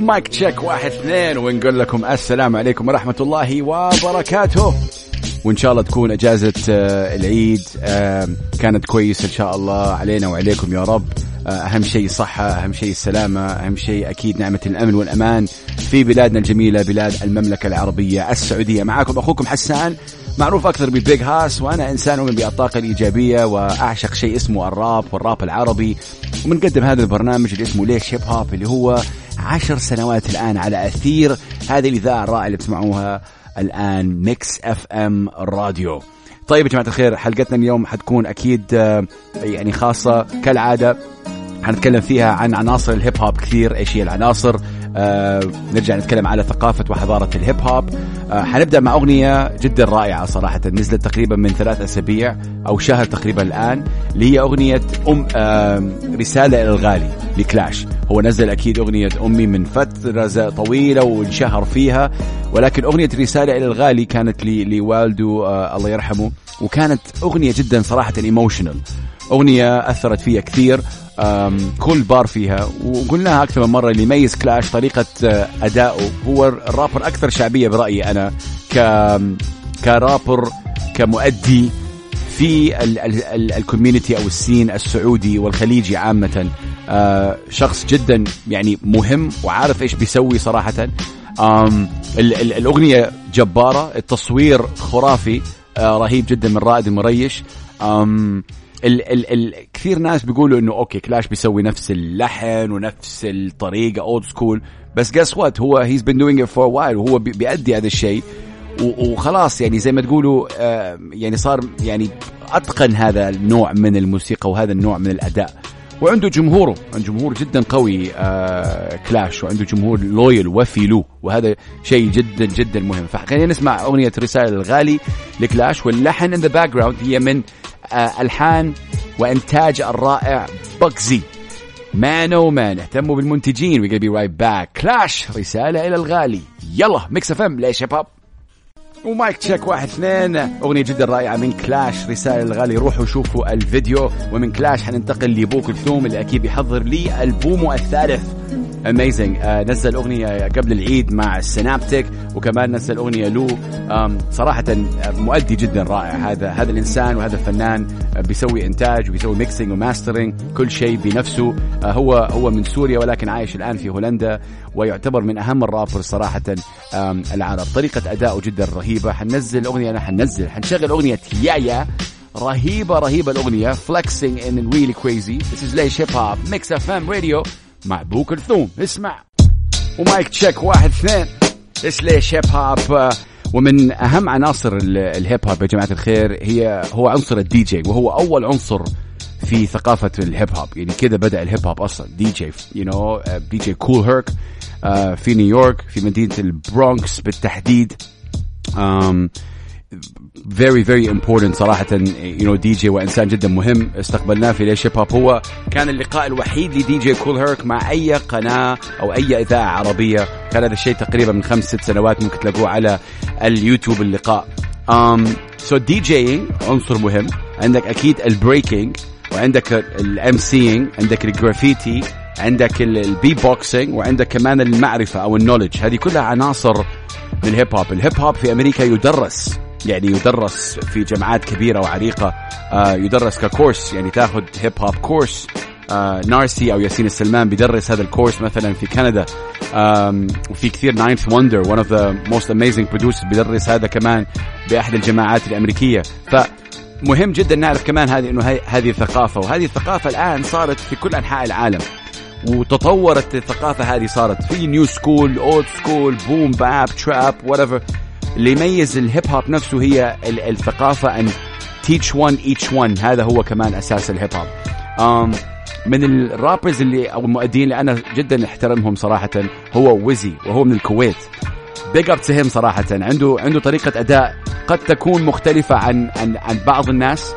مايك تشيك واحد اثنين ونقول لكم السلام عليكم ورحمة الله وبركاته. وإن شاء الله تكون أجازة آه، العيد كانت كويسة إن شاء الله علينا وعليكم يا رب. آه، أهم شيء الصحة أهم شيء السلامة أهم شيء أكيد نعمة الأمن والأمان في بلادنا الجميلة بلاد المملكة العربية السعودية. معاكم أخوكم حسان معروف أكثر ببيج هاس وأنا إنسان أؤمن بالطاقة الإيجابية وأعشق شيء اسمه الراب والراب العربي. وبنقدم هذا البرنامج اللي اسمه ليش هيب هوب اللي هو عشر سنوات الآن على أثير هذه الإذاعة الرائعة اللي بتسمعوها الآن Mix FM Radio. طيب يا جماعة الخير حلقتنا اليوم حتكون أكيد آه، يعني خاصة كالعادة حنتكلم فيها عن عناصر الهيب هوب كثير. إيش هي العناصر؟ آه نرجع نتكلم على ثقافة وحضارة الهيب هوب. آه حنبدأ مع أغنية جدا رائعة صراحة نزلت تقريبا من ثلاث أسابيع أو شهر تقريبا الآن اللي هي أغنية أم رسالة إلى الغالي لكلاش. هو نزل أكيد أغنية أمي من فترة طويلة وانشهر فيها ولكن أغنية رسالة إلى الغالي كانت لوالده آه الله يرحمه وكانت أغنية جدا صراحة emotional أغنية أثرت فيها كثير كل بار فيها. وقلناها أكثر من مرة اللي يميز كلاش طريقة آه، أدائه هو الرابر أكثر شعبية برأيي أنا ك كرابر كمؤدي في ال community أو ال scene السعودي والخليجي عامة. آه شخص جدا يعني مهم وعارف إيش بيسوي صراحة. الأغنية جبارة التصوير خرافي آه رهيب جدا من رائد المريش. ال ال ال كثير ناس بيقولوا إنه okay كلاش بيسوي نفس اللحن ونفس الطريقة old school بس guess what هو he's been doing it for a while وهو بيأدي هذا الشيء. وخلاص يعني زي ما تقولوا آه يعني صار يعني أتقن هذا النوع من الموسيقى وهذا النوع من الأداء. وعنده جمهوره عنده جمهور جدا قوي آه كلاش وعنده جمهور loyal وفي له. وهذا شيء جدا جدا مهم. فخلينا نسمع أغنية رسالة الغالي لكلاش واللحن in the background هي من آه الحان وإنتاج الرائع بكزي مان أو مان اهتموا بالمنتجين. We'll be right back كلاش رسالة إلى الغالي. يلا Mix FM ليش شباب و mic check واحد اثنين. أغنية جدا رائعة من كلاش رسالة الغالي. روحوا شوفوا الفيديو. ومن كلاش حننتقل لبو كلثوم اللي أكيد بيحضر لي ألبومه الثالث. amazing آه نزل أغنية قبل العيد مع السنابتك وكمان نزل أغنية له صراحة مؤدي جدا رائع. هذا هذا الإنسان وهذا الفنان آه بيسوي إنتاج وبيسوي mixing و mastering كل شيء بنفسه. آه هو هو من سوريا ولكن عايش الآن في هولندا ويعتبر من أهم الرابر صراحة العرب. طريقة ادائه جدا رهيبة. حننزل أغنية أنا حننزل حنشغل أغنية يايا. رهيبة رهيبة الأغنية. It's really crazy. This is ليش هيب هوب Mix FM Radio مع بو كلثوم اسمع. و mic check واحد اثنين. إيش ليش هيب هوب ومن أهم عناصر الهيب هوب يا جماعة الخير هي هو عنصر الدي جي وهو أول عنصر في ثقافة الهيب هوب يعني كذا بدأ الهيب هوب أصلا DJ you know DJ Kool Herc في نيويورك في مدينة البرونكس بالتحديد. um, very very important صراحة. You know DJ وإنسان جدا مهم. استقبلناه في ليش هوب هو كان اللقاء الوحيد ل DJ Kool Herc مع أي قناة أو أي إذاعة عربية. كان هذا الشيء تقريبا من خمس ست سنوات ممكن تلاقوه على اليوتيوب اللقاء. Um, so DJing عنصر مهم. عندك أكيد ال breaking وعندك ال MCing عندك الجرافيتي عندك ال beatboxing وعندك كمان المعرفة أو ال knowledge هذه كلها عناصر من الهيب هوب الهيب هوب في أمريكا يدرس يعني يدرس في جامعات كبيرة وعريقة آه يدرس ك course يعني تاخذ هيب هوب course Narcy أو ياسين السلمان بيدرس هذا ال course مثلا في كندا وفي كثير 9th Wonder one of the most amazing producers بيدرس هذا كمان بأحد الجامعات الأمريكية. ف مهم جدا نعرف كمان هذه إنه هذه الثقافة وهذه الثقافة الآن صارت في كل أنحاء العالم وتطورت الثقافة هذه صارت في new school old school boom bap trap whatever. اللي يميز الهيب هوب نفسه هي الثقافة and teach one each one هذا هو كمان أساس الهيب هوب. من ال rappers اللي أو المؤدين اللي أنا جدا أحترمهم صراحة هو ويزي وهو من الكويت. big up to صراحة. عنده عنده طريقة أداء قد تكون مختلفة عن عن عن بعض الناس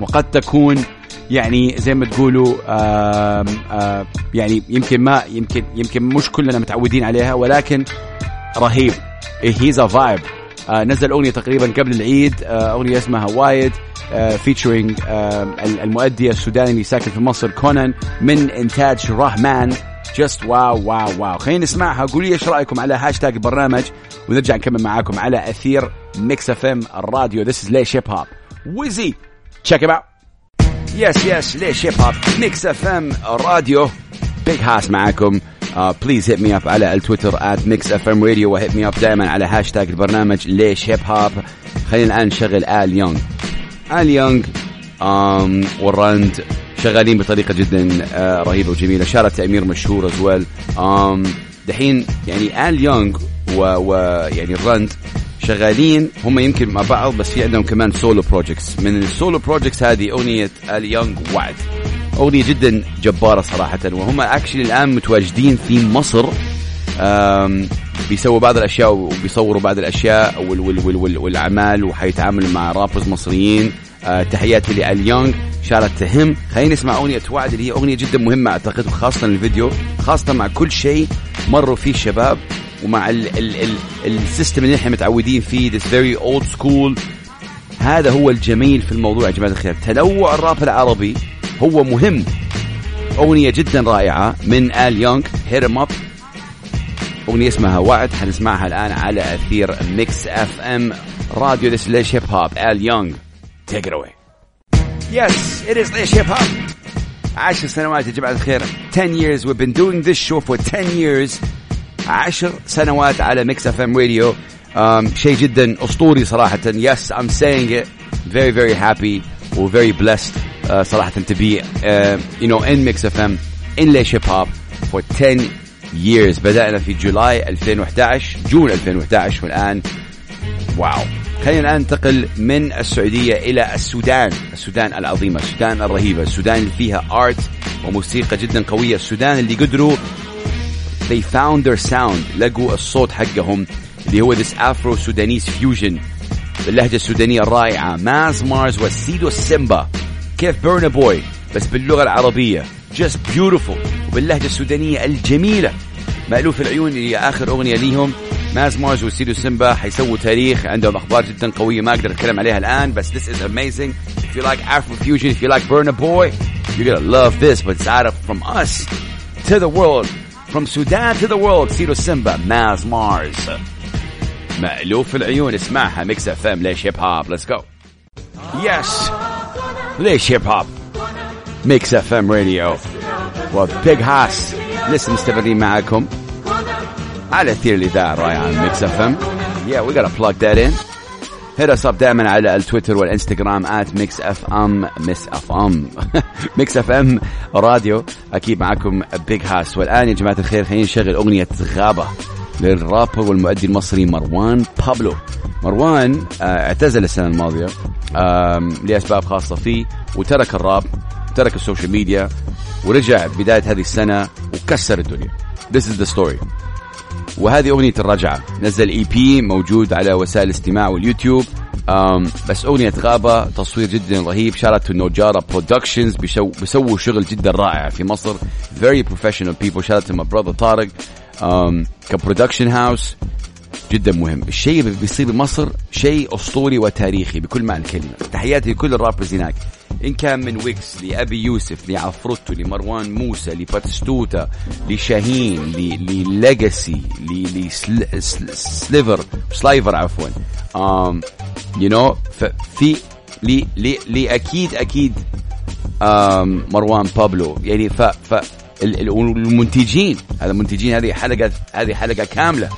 وقد تكون يعني زي ما تقولوا آم آم يعني يمكن ما يمكن يمكن مش كلنا متعودين عليها ولكن رهيب. he's a vibe نزل أغنية تقريبا قبل العيد آه أغنية اسمها وايد featuring المؤدي السوداني اللي ساكن في مصر كونان من إنتاج رحمان just wow wow wow خلينا نسمعها قولوا لي إيش رأيكم على هاشتاج البرنامج ونرجع نكمل معاكم على أثير ميكس اف ام الراديو. this is ليش هيب هوب ويزي check it yes yes ليش هيب هوب ميكس اف ام راديو بيج هاس معاكم. please hit me up على التويتر at ميكس اف ام راديو و hit me up دائما على هاشتاج البرنامج ليش هيب هوب خلينا الآن نشغل ال يونغ ال يونغ um, والراند شغالين بطريقة جدا uh, رهيبة وجميلة. shout out امير مشهور as well um, دحين يعني ال يونغ ويعني الراند شغالين. هم يمكن مع بعض بس في عندهم كمان solo projects من ال solo projects هذه أغنية ال يونغ وعد. أغنية جدا جبارة صراحة وهم actually الآن متواجدين في مصر بيسووا بعض الأشياء وبيصوروا بعض الأشياء وال وال وال وال والأعمال وحيتعاملوا مع rappers مصريين. أه تحياتي لاليونغ shout out to them خلينا نسمع أغنية وعد اللي هي أغنية جدا مهمة أعتقد خاصه الفيديو خاصة مع كل شيء مروا فيه الشباب ومع ال ال ال ال system اللي إحنا متعودين فيه this very old school. هذا هو الجميل في الموضوع يا جماعة الخير. تنوع الراب العربي هو مهم. أغنية جدا رائعة من آل يونغ hit 'em up أغنية اسمها وعد حنسمعها الآن على أثير ميكس اف ام راديو this ليش هيب هوب آل يونغ. Take it away. Yes it is ليش هيب هوب عشر سنوات يا جماعة الخير. 10 years we've been doing this show for 10 years. عشر سنوات على ميكس اف آم راديو شيء جدا أسطوري صراحة. Yes I'm saying it. Very very happy. و very blessed. Uh, صراحة to be uh, you know in Mix FM in ليش هيب هوب for 10 years. بدأنا في July 2011 June 2011 والآن wow خلينا الآن ننتقل من السعودية إلى السودان السودان العظيمة السودان الرهيبة السودان اللي فيها art وموسيقى جدا قوية السودان اللي قدروا they found their sound لقوا الصوت حقهم اللي هو this Afro Sudanese fusion باللهجة السودانية الرائعة ماز مارز وسيدو سيمبا كيف Burna Boy بس باللغة العربية. Just beautiful. وباللهجة السودانية الجميلة. مألوف العيون اللي آخر أغنية ليهم. ماز مارز وسيدو سيمبا حيسووا تاريخ. عندهم أخبار جدا قوية ما أقدر أتكلم عليها الآن بس this is amazing. If you like Afro fusion if you like Burna Boy you're gonna love this. But it's out of from us to the world. From Sudan to the world. سيدو سيمبا ماز مارز مألوف العيون. اسمعها. ميكس اف ام ليش هيب هوب let's go yes ليش هيب هوب ميكس اف ام راديو وبيج هاس لسه مستمرين معاكم على اثير الاذاعه الرائعه ميكس اف ام yeah we gotta plug that in. hit us دائما على التويتر والإنستغرام at ميكس اف ام ميكس اف ام ميكس اف ام راديو أكيد معكم بيج هاس والآن يا جماعة الخير خلينا نشغل أغنية غابة للرابر والمؤدي المصري مروان بابلو. مروان آه، اعتزل السنة الماضية. لأسباب خاصة فيه وترك الراب ترك ال social media ورجع بداية هذه السنة وكسر الدنيا. This is the story. وهذه أغنية الرجعة. نزل EP موجود على وسائل الاستماع واليوتيوب. بس أغنية غابة تصوير جدا رهيب. shout out نوجارا productions بيسووا شغل جدا رائع في مصر. Very professional people. shout out my brother طارق ك production house جدا مهم. الشيء اللي بيصير بمصر شيء أسطوري وتاريخي بكل معنى الكلمة. تحياتي لكل ال rappers هناك. إن كان من ويكس لأبي يوسف لعفروتو لمروان موسى لباتستوتا لشاهين لليجاسي لسليفر سلايفر عفوا. um, you know في لي لي لي أكيد أكيد um, مروان بابلو. يعني ف ف المنتجين. هذا المنتجين هذه حلقه هذه حلقة كاملة.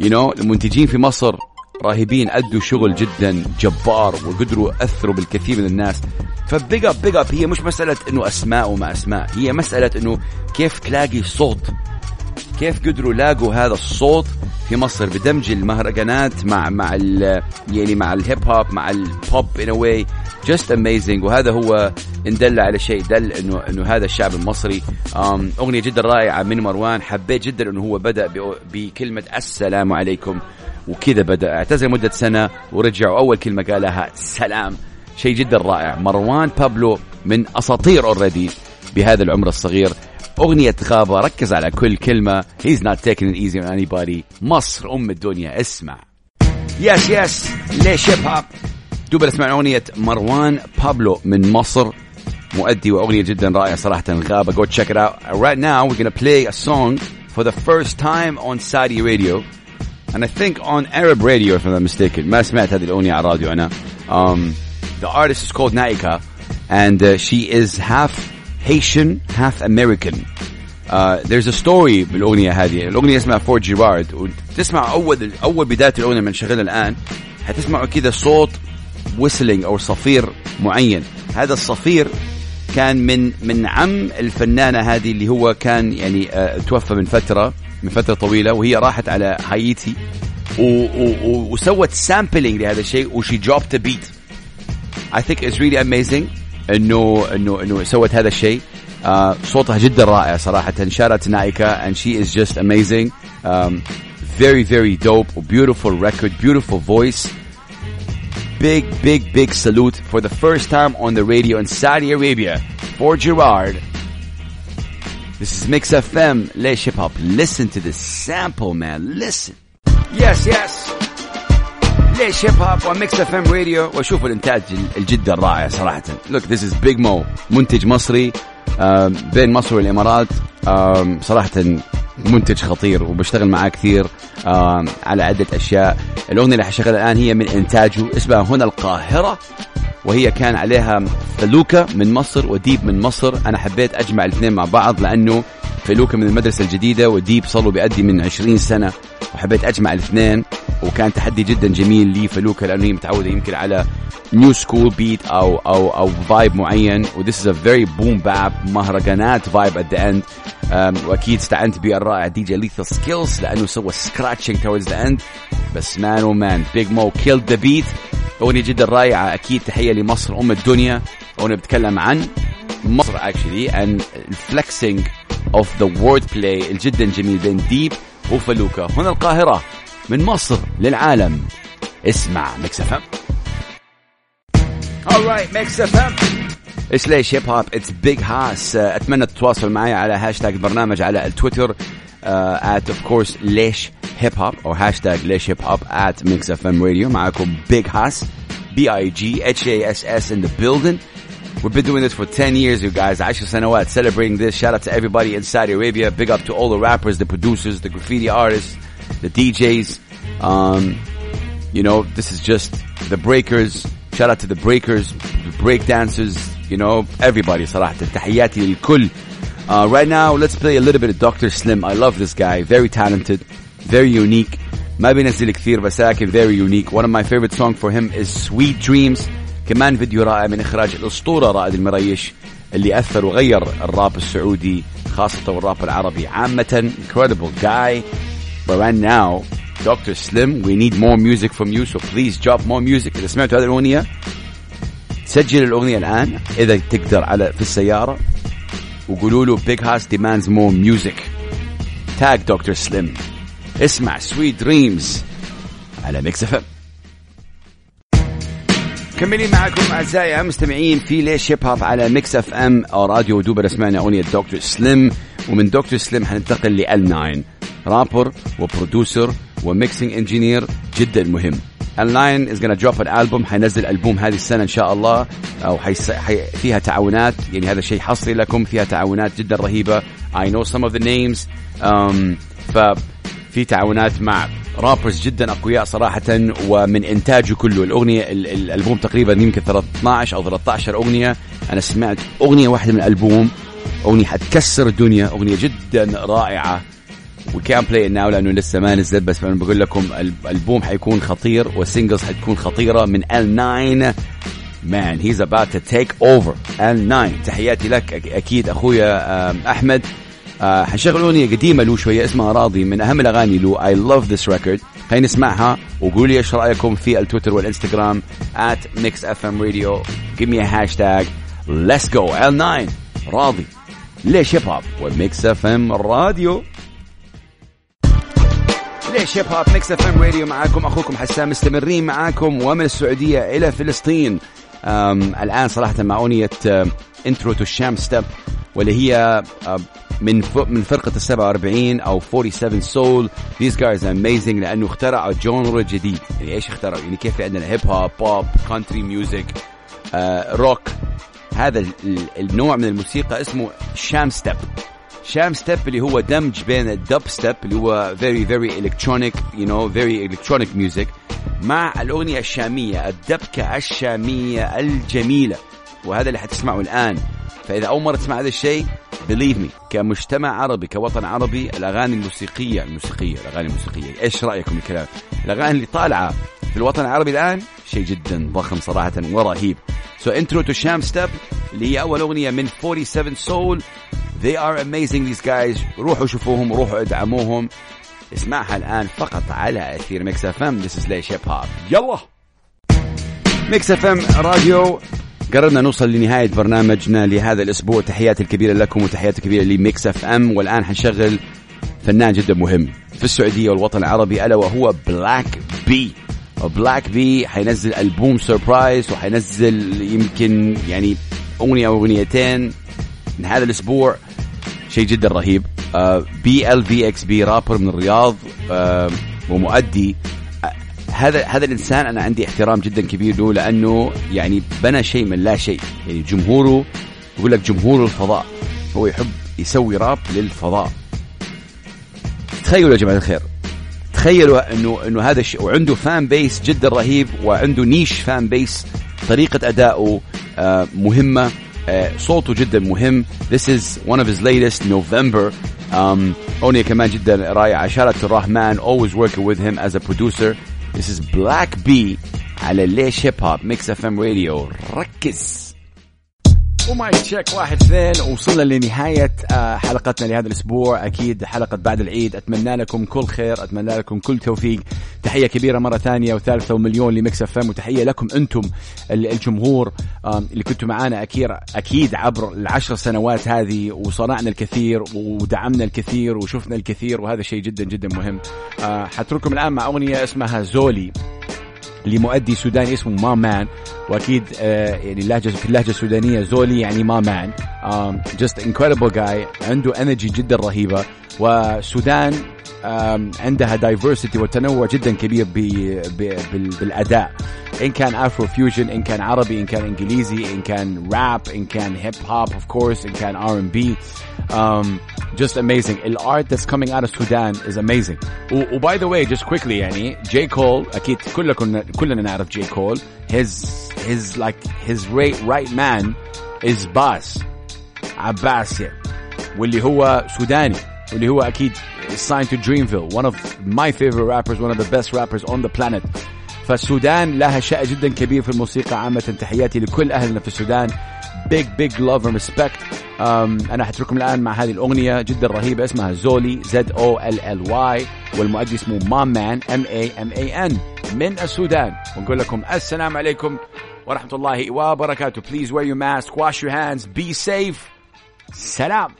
you know, المنتجين في مصر رهيبين أدوا شغل جدا جبار وقدروا اثروا بالكثير من الناس. ف big up big up هي مش مسألة إنه أسماء وما أسماء هي مسألة إنه كيف تلاقي صوت؟ كيف قدروا لاقوا هذا الصوت في مصر؟ بدمج المهرجانات مع مع يعني مع الهيب هوب مع البوب in a way just amazing وهذا هو ان دل على شيء دل انه إنه هذا الشعب المصري. أغنية جدا رائعة من مروان. حبيت جدا إنه هو بدأ بكلمة السلام عليكم. وكذا بدأ. اعتزل مدة سنة ورجع واول كلمة قالها سلام. شيء جدا رائع. مروان بابلو من أساطير already بهذا العمر الصغير. أغنية غابة. ركز على كل كلمة. He's not taking it easy on anybody. مصر أم الدنيا. اسمع. yes yes ليش هيب هوب أسمع أغنية مروان بابلو من مصر. مؤدي واغنيه جدا رائعه صراحه غابه go check it out right now we're gonna play a song for the first time on Saudi radio and I think on Arab radio if I'm not mistaken ما سمعت هذه الاغنيه على الراديو انا um, the artist is called Naika and uh, she is half Haitian half American uh, there's a story بالاغنيه هذه الاغنيه اسمها فور جيرارد وتسمع اول اول بدايه الاغنيه من شغلها الان حتسمعوا كذا صوت ويسلينج او صفير معين هذا الصفير كان من من عم الفنانة هذه اللي هو كان يعني uh, توفى من فترة من فترة طويلة وهي راحت على هايتي وسوت سامبلينج لهذا الشيء وشي a beat. I think it's really amazing إنه إنه إنه سوت هذا الشيء. uh, صوتها جدا رائع صراحة. شارت نايكا and she is just amazing. um, very very dope beautiful record beautiful voice. big big big salute for the first time on the radio in Saudi Arabia for Gerard this is Mix FM ليش hip hop listen to this sample man listen yes yes ليش هيب هوب وميكس اف ام راديو واشوف الانتاج الجدا الرائع صراحه لوك ذيس از بيج مو منتج مصري بين مصر والإمارات صراحة منتج خطير وبشتغل معاه كثير على عدة أشياء. الأغنية اللي حشغلها الآن هي من إنتاجه اسمها هنا القاهرة وهي كان عليها فلوكا من مصر وديب من مصر. أنا حبيت أجمع الاثنين مع بعض لأنه فلوكا من المدرسة الجديدة وديب صار له بيأدي من 20 سنة وحبيت أجمع الاثنين وكان تحدي جدا جميل لي فلوكا لأنه هي متعودة يمكن على new school beat أو أو أو vibe معين و this is a very boom bap مهرجانات vibe at the end وأكيد استعنت بالرائع DJ Lethal Skillz لأنه سوى scratching towards the end بس man oh man بيج مو killed the beat أغنية جدا رائعة أكيد تحية لمصر أم الدنيا. أغنية بتتكلم عن مصر actually and flexing of the wordplay الجدا جميل بين ديب وفلوكا هنا القاهرة من مصر للعالم. اسمع ميكس اف ام. Alright ميكس اف ام. إيش ليش هيب هوب it's بيج هاس أتمنى تتواصل معي على هاشتاج البرنامج على التويتر. at of course ليش هيب هوب أو هاشتاج ليش هيب هوب at ميكس اف ام راديو معكم بيج هاس بي اي جي اتش اي اس اس ان ذا building. We've been doing this for 10 years, you guys. عشر سنوات celebrating this. Shout out to everybody in Saudi Arabia. Big up to all the rappers, the producers, the graffiti artists, the DJs. Um, you know, this is just the breakers. Shout out to the breakers, the break dancers, you know, everybody صراحة. تحياتي للكل. Uh, right now, let's play a little bit of Dr. Slim. I love this guy. Very talented, very unique. ما بينزل كثير بس لكن very unique. One of my favorite songs for him is Sweet Dreams. كمان فيديو رائع من إخراج الأسطورة رائد المريش اللي أثر وغير الراب السعودي خاصة والراب العربي عامة incredible guy but right now Dr. Slim we need more music from you so please drop more music إذا سمعتوا هذه الأغنية سجل الأغنية الآن إذا تقدر على في السيارة وقولوا له Big Hass demands more music tag Dr. Slim اسمع Sweet Dreams على ميكس اف ام مكملين معكم أعزائي المستمعين في ليش هيب هوب على ميكس اف ام راديو دوبر سمعنا أغنية دكتور سليم ومن دكتور سليم حننتقل ل L9 rapper و producer و mixing engineer جدا مهم. L9 is gonna drop an album حينزل ألبوم هذه السنة إن شاء الله. أو حيس... حي... فيها تعاونات. يعني هذا شيء حصري لكم فيها تعاونات جدا رهيبة. I know some of the names. um, ففي تعاونات مع rappers جدا أقوياء صراحة ومن انتاجه كله الأغنية الألبوم تقريبا يمكن 12 أو 13 أغنية. أنا سمعت أغنية واحدة من الألبوم أغنية حتكسر الدنيا أغنية جدا رائعة. وي كان بلاي ناو لأنه لسه ما نزل بس أنا بقول لكم الألبوم حيكون خطير وال singles حتكون خطيرة من L9 man he's about to take over L9 تحياتي لك أكيد أخويا أحمد. آه حنشغل اغنيه قديمة له شوية اسمها راضي من أهم الأغاني له I love this record خلينا نسمعها وقولوا لي إيش رأيكم في التويتر والإنستغرام mixfmradio give me a hashtag. Let's go. L9 راضي. ليش هيب هوب وميكس اف إم راديو. ليش هيب هوب ميكس اف إم راديو معاكم. أخوكم حسام مستمرين معاكم ومن السعودية إلى فلسطين. الآن صراحة مع أغنية intro to ال Shamstep واللي هي من من فرقة ال 47 أو 47 Soul. Guys are amazing لأنه اخترعوا genre جديد. يعني إيش اخترعوا؟ يعني كيف؟ عندنا هيب هوب pop country music rock هذا النوع من الموسيقى اسمه Shamstep Shamstep اللي هو دمج بين الدب ستيب اللي هو very very electronic you know very electronic music مع الأغنية الشامية الدبكة الشامية الجميلة. وهذا اللي حتسمعه الآن. فإذا أول مرة تسمع هذا الشيء believe me كمجتمع عربي كوطن عربي الأغاني الموسيقية الموسيقية الأغاني الموسيقية. إيش رأيكم الكلام؟ الأغاني اللي طالعة في الوطن العربي الآن شيء جدا ضخم صراحة ورهيب. so intro to Shamstep اللي هي أول أغنية من 47 Soul They are amazing these guys. روحوا شوفوهم روحوا ادعموهم. اسمعها الآن فقط على أثير ميكس أف إم. This is ليش هيب هوب يلا! ميكس أف إم راديو. قررنا نوصل لنهاية برنامجنا لهذا الأسبوع. تحياتي الكبيرة لكم وتحياتي الكبيرة لميكس اف ام والآن حنشغل فنان جدا مهم في السعودية والوطن العربي ألا وهو بلاك بي. بلاك بي حينزل ألبوم surprise وحينزل يمكن يعني أغنية أو أغنيتين من هذا الأسبوع. شيء جدا رهيب. بي ال في إكس بي رابر من الرياض. uh, ومؤدي هذا هذا الإنسان أنا عندي احترام جدا كبير له لأنه يعني بنى شيء من لا شيء. يعني جمهوره يقول لك جمهور الفضاء. هو يحب يسوي راب للفضاء. تخيلوا يا جماعة الخير. تخيلوا إنه إنه هذا الشيء وعنده fan base جدا رهيب وعنده niche fan base طريقة ادائه آه مهمة. آه صوته جدا مهم. This is one of his latest number. um, أغنية كمان جدا رائعة. Tou Rahman. Always working with him as a producer. This is Black B على ليش هيب هوب Mix FM Radio ركز و mic check واحد اثنين وصلنا لنهاية حلقتنا لهذا الأسبوع. أكيد حلقة بعد العيد. أتمنى لكم كل خير. أتمنى لكم كل توفيق. تحية كبيرة مرة ثانية وثالثة ومليون ل Mix FM. وتحية لكم أنتم الجمهور اللي كنتوا معانا أكيد أكيد عبر العشر سنوات هذه. وصنعنا الكثير ودعمنا الكثير وشفنا الكثير. وهذا شيء جدا جدا مهم. حترككم الآن مع أغنية اسمها زولي. لمؤدي سوداني اسمه ما مان. وأكيد آه يعني اللهجة في اللهجة السودانية زولي يعني ما مان. just incredible جاي عنده energy جدا رهيبة. والسودان عندها diversity وتنوع جدا كبير بي بي بالأداء. ان كان افرو فيوجن ان كان عربي ان كان انجليزي ان كان راب ان كان هيب هوب اوف كورس ان كان ار ام بي just amazing الارت that's coming out of Sudan is amazing وباي ذا واي just quickly يعني جي كول اكيد كلكم كلنا نعرف جي كول his his like his right, right man is باس عباس واللي هو سوداني واللي هو اكيد signed to Dreamville one of my favorite rappers one of the best rappers on the planet فالسودان لها شأن جدا كبير في الموسيقى عامة. تحياتي لكل أهلنا في السودان. Big love and respect. um, أنا حترككم الآن مع هذه الأغنية جدا رهيبة اسمها زولي Z O L L Y والمؤدي اسمه مام مان M A M A N من السودان. ونقول لكم السلام عليكم ورحمة الله وبركاته. Please wear your mask wash your hands be safe. سلام.